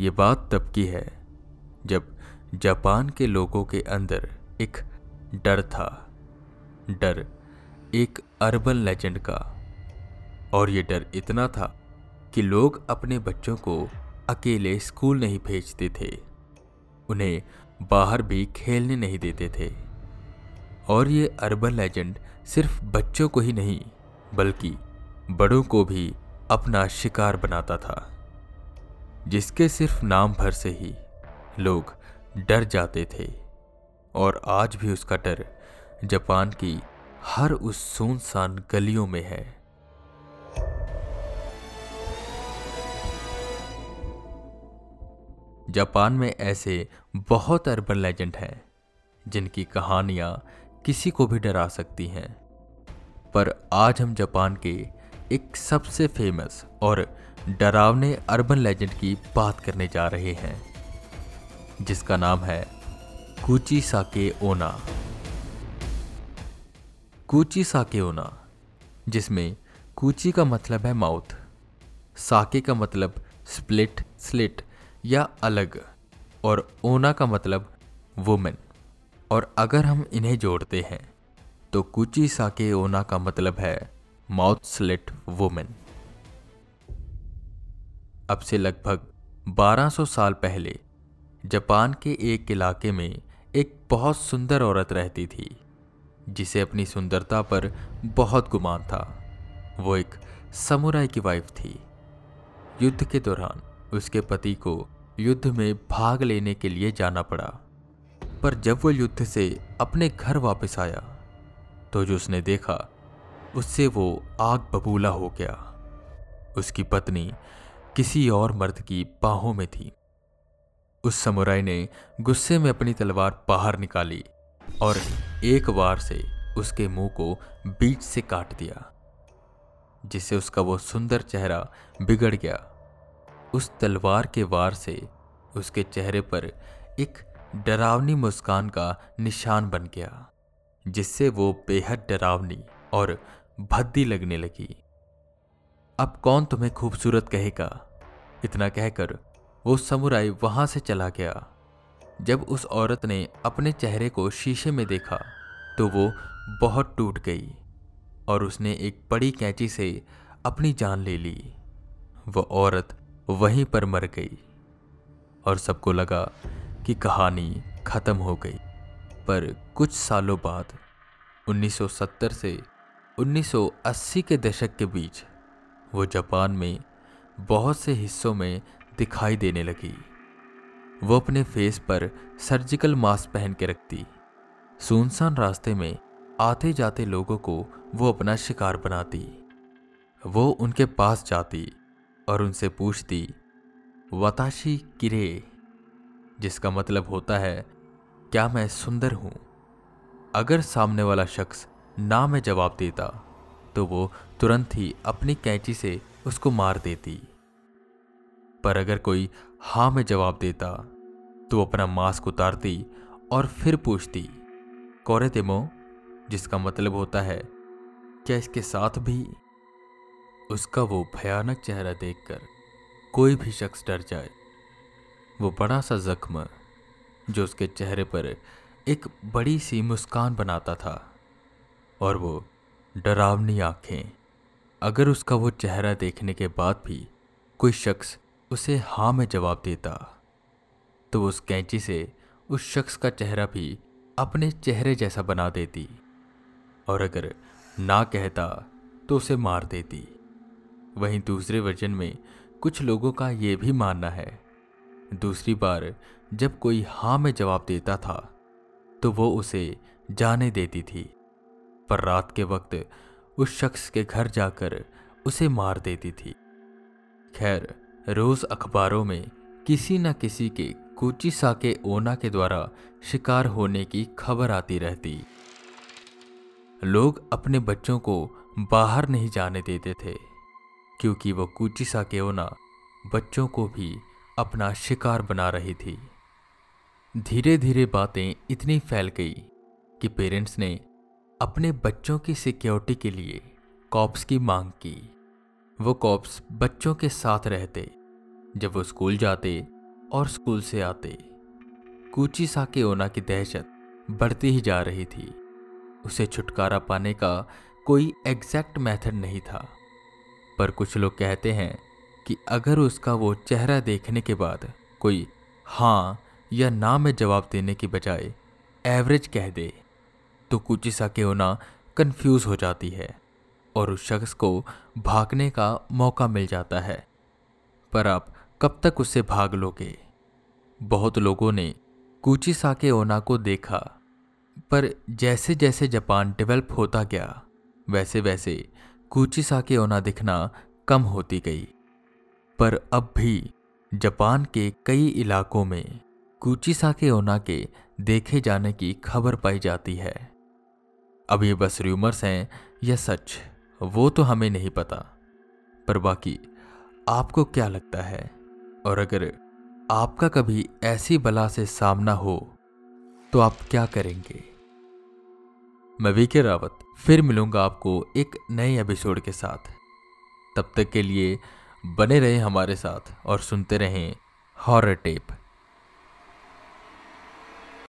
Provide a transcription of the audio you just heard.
ये बात तब की है जब जापान के लोगों के अंदर एक डर था। डर एक अर्बन लेजेंड का। और ये डर इतना था कि लोग अपने बच्चों को अकेले स्कूल नहीं भेजते थे। उन्हें बाहर भी खेलने नहीं देते थे। और ये अर्बन लेजेंड सिर्फ़ बच्चों को ही नहीं, बल्कि बड़ों को भी अपना शिकार बनाता था। जिसके सिर्फ़ नाम भर से ही लोग डर जाते थे। और आज भी उसका डर जापान की हर उस सुनसान गलियों में है। जापान में ऐसे बहुत अर्बन लेजेंड हैं, जिनकी कहानियाँ किसी को भी डरा सकती हैं। पर आज हम जापान के एक सबसे फ़ेमस और डरावने अर्बन लेजेंड की बात करने जा रहे हैं, जिसका नाम है कूची साके ओना। कूची साके ओना, जिसमें कुची का मतलब है माउथ, साके का मतलब स्प्लिट स्लिट या अलग, और ओना का मतलब वुमेन और अगर हम इन्हें जोड़ते हैं तो कुची साके ओना का मतलब है माउथ स्लिट वुमेन अब से लगभग 1200 साल पहले, जापान के एक इलाके में एक बहुत सुंदर औरत रहती थी, जिसे अपनी सुंदरता पर बहुत गुमान था। वो एक समुराई की वाइफ थी। युद्ध के दौरान उसके पति को युद्ध में भाग लेने के लिए जाना पड़ा। पर जब वो युद्ध से अपने घर वापस आया तो जो उसने देखा, उससे वो आग बबूला हो गया। उसकी पत्नी किसी और मर्द की बाहों में थी। उस समुराई ने गुस्से में अपनी तलवार बाहर निकाली और एक बार से उसके मुँह को बीच से काट दिया, जिससे उसका वो सुंदर चेहरा बिगड़ गया। उस तलवार के वार से उसके चेहरे पर एक डरावनी मुस्कान का निशान बन गया, जिससे वो बेहद डरावनी और भद्दी लगने लगी। अब कौन तुम्हें खूबसूरत कहेगा? इतना कहकर वो समुराई वहाँ से चला गया। जब उस औरत ने अपने चेहरे को शीशे में देखा तो वो बहुत टूट गई और उसने एक बड़ी कैंची से अपनी जान ले ली। वो औरत वहीं पर मर गई और सबको लगा कि कहानी खत्म हो गई। पर कुछ सालों बाद 1970 से 1980 के दशक के बीच वो जापान में बहुत से हिस्सों में दिखाई देने लगी। वो अपने फेस पर सर्जिकल मास्क पहन के रखती। सुनसान रास्ते में आते जाते लोगों को वो अपना शिकार बनाती। वो उनके पास जाती और उनसे पूछती, वताशी किरे? जिसका मतलब होता है, क्या मैं सुंदर हूँ? अगर सामने वाला शख्स ना में जवाब देता तो वो तुरंत ही अपनी कैंची से उसको मार देती। पर अगर कोई हाँ में जवाब देता तो अपना मास्क उतारती और फिर पूछती कौरे तेमो? जिसका मतलब होता है, क्या इसके साथ भी? उसका वो भयानक चेहरा देखकर कोई भी शख्स डर जाए। वो बड़ा सा जख्म, जो उसके चेहरे पर एक बड़ी सी मुस्कान बनाता था और वो डरावनी आँखें। अगर उसका वो चेहरा देखने के बाद भी कोई शख्स उसे हाँ में जवाब देता तो उस कैंची से उस शख्स का चेहरा भी अपने चेहरे जैसा बना देती और अगर ना कहता तो उसे मार देती। वहीं दूसरे वर्जन में कुछ लोगों का ये भी मानना है। दूसरी बार जब कोई हाँ में जवाब देता था तो वो उसे जाने देती थी। पर रात के वक्त उस शख्स के घर जाकर उसे मार देती थी। खैर, रोज अखबारों में किसी न किसी के कुचिसा के ओना के द्वारा शिकार होने की खबर आती रहती। लोग अपने बच्चों को बाहर नहीं जाने देते थे, क्योंकि वो कुचिसा केओना बच्चों को भी अपना शिकार बना रही थी। धीरे धीरे बातें इतनी फैल गई कि पेरेंट्स ने अपने बच्चों की सिक्योरिटी के लिए कॉप्स की मांग की। वो कॉप्स बच्चों के साथ रहते, जब वो स्कूल जाते और स्कूल से आते। कूची साके ओना की दहशत बढ़ती ही जा रही थी। उसे छुटकारा पाने का कोई एग्जैक्ट मेथड नहीं था। पर कुछ लोग कहते हैं कि अगर उसका वो चेहरा देखने के बाद कोई हाँ या ना में जवाब देने की बजाय एवरेज कह दे तो कुचिसा के होना कंफ्यूज हो जाती है और उस शख्स को भागने का मौका मिल जाता है। पर आप कब तक उससे भाग लोगे? बहुत लोगों ने कुचिसा के ओना को देखा, पर जैसे जैसे जापान डेवलप होता गया वैसे वैसे कुचिसा के ओना दिखना कम होती गई। पर अब भी जापान के कई इलाकों में कुचिसा के ओना के देखे जाने की खबर पाई जाती है। अब ये बस र्यूमर्स हैं या सच, वो तो हमें नहीं पता। पर बाकी, आपको क्या लगता है? और अगर आपका कभी ऐसी बला से सामना हो तो आप क्या करेंगे? मैं वीके रावत, फिर मिलूँगा आपको एक नए एपिसोड के साथ। तब तक के लिए बने रहें हमारे साथ और सुनते रहें हॉरर टेप